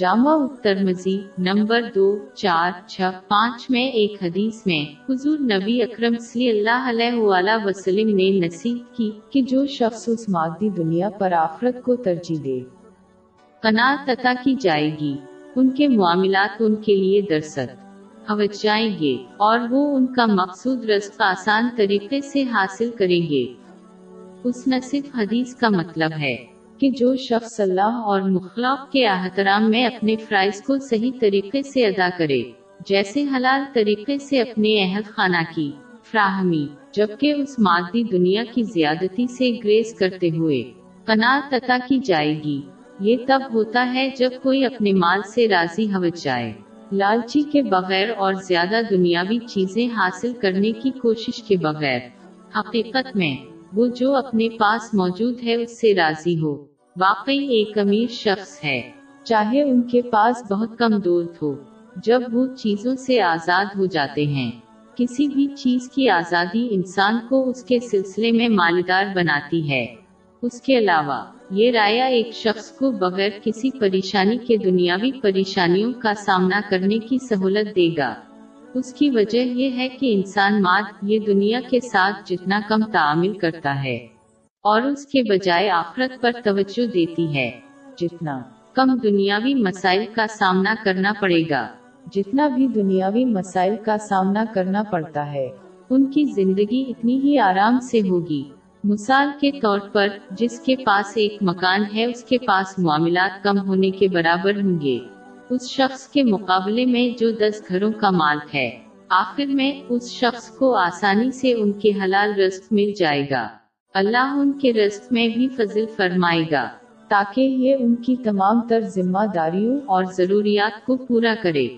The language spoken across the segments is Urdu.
جامع ترمزی نمبر دو، چار، چھ، پانچ میں ایک حدیث میں حضور نبی اکرم صلی اللہ علیہ وسلم نے نصیب کی کہ جو شخص اس مادی دنیا پر آخرت کو ترجیح دے، قناعت تتا کی جائے گی ان کے معاملات ان کے لیے درست حوچ جائیں گے اور وہ ان کا مقصود رزق آسان طریقے سے حاصل کریں گے۔ اس نصف حدیث کا مطلب ہے۔ کہ جو شخص اللہ اور مخلاق کے احترام میں اپنے فرائض کو صحیح طریقے سے ادا کرے، جیسے حلال طریقے سے اپنے اہل خانہ کی، فراہمی، جبکہ اس مادی دنیا کی زیادتی سے گریز کرتے ہوئے قناعت عطا کی جائے گی۔ یہ تب ہوتا ہے جب کوئی اپنے مال سے راضی ہو جائے۔ لالچی کے بغیر اور زیادہ دنیاوی چیزیں حاصل کرنے کی کوشش کے بغیر، حقیقت میں وہ جو اپنے پاس موجود ہے اس سے راضی ہو۔ واقعی ایک امیر شخص ہے۔ چاہے ان کے پاس بہت کم دولت ہو، جب وہ چیزوں سے آزاد ہو جاتے ہیں۔ کسی بھی چیز کی آزادی انسان کو اس کے سلسلے میں مالدار بناتی ہے۔ اس کے علاوہ، یہ رایہ ایک شخص کو بغیر کسی پریشانی کے دنیاوی پریشانیوں کا سامنا کرنے کی سہولت دے گا۔ اس کی وجہ یہ ہے کہ انسان ماد یہ دنیا کے ساتھ جتنا کم تعامل کرتا ہے، اور اس کے بجائے آخرت پر توجہ دیتی ہے۔ جتنا کم دنیاوی مسائل کا سامنا کرنا پڑے گا، جتنا بھی دنیاوی مسائل کا سامنا کرنا پڑتا ہے، ان کی زندگی اتنی ہی آرام سے ہوگی۔ مثال کے طور پر، جس کے پاس ایک مکان ہے، اس کے پاس معاملات کم ہونے کے برابر ہوں گے۔ اس شخص کے مقابلے میں جو دس گھروں کا مالک ہے۔ آخر میں اس شخص کو آسانی سے ان کے حلال رزق مل جائے گا۔ اللہ ان کے رزق میں بھی فضل فرمائے گا، تاکہ یہ ان کی تمام تر ذمہ داریوں اور ضروریات کو پورا کرے۔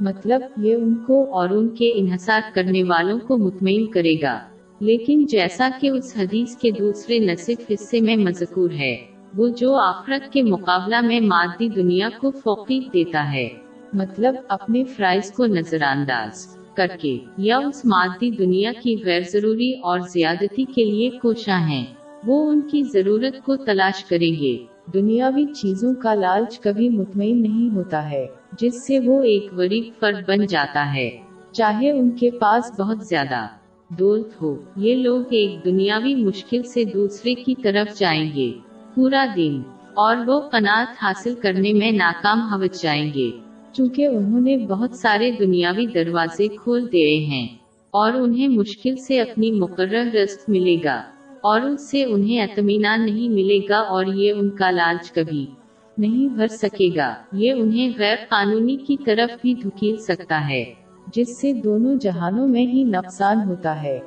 مطلب یہ ان کو اور ان کے انحصار کرنے والوں کو مطمئن کرے گا۔ لیکن جیسا کہ اس حدیث کے دوسرے نصف حصے میں مذکور ہے۔ وہ جو آخرت کے مقابلہ میں مادی دنیا کو فوقی دیتا ہے۔ مطلب اپنے فرائض کو نظر انداز کر کے یا اس مادی دنیا کی غیر ضروری اور زیادتی کے لیے کوشاں ہیں۔ وہ ان کی ضرورت کو تلاش کریں گے۔ دنیاوی چیزوں کا لالچ کبھی مطمئن نہیں ہوتا ہے، جس سے وہ ایک غریب فرد بن جاتا ہے۔ چاہے ان کے پاس بہت زیادہ دولت ہو، یہ لوگ ایک دنیاوی مشکل سے دوسرے کی طرف جائیں گے۔ پورا دن اور وہ قناعت حاصل کرنے میں ناکام ہو جائیں گے۔ چونکہ انہوں نے بہت سارے دنیاوی دروازے کھول دیے ہیں اور انہیں مشکل سے اپنی مقرر رزق ملے گا اور اس سے انہیں اطمینان نہیں ملے گا اور یہ ان کا لالچ کبھی نہیں بھر سکے گا۔ یہ انہیں غیر قانونی کی طرف بھی دھکیل سکتا ہے، جس سے دونوں جہانوں میں ہی نقصان ہوتا ہے۔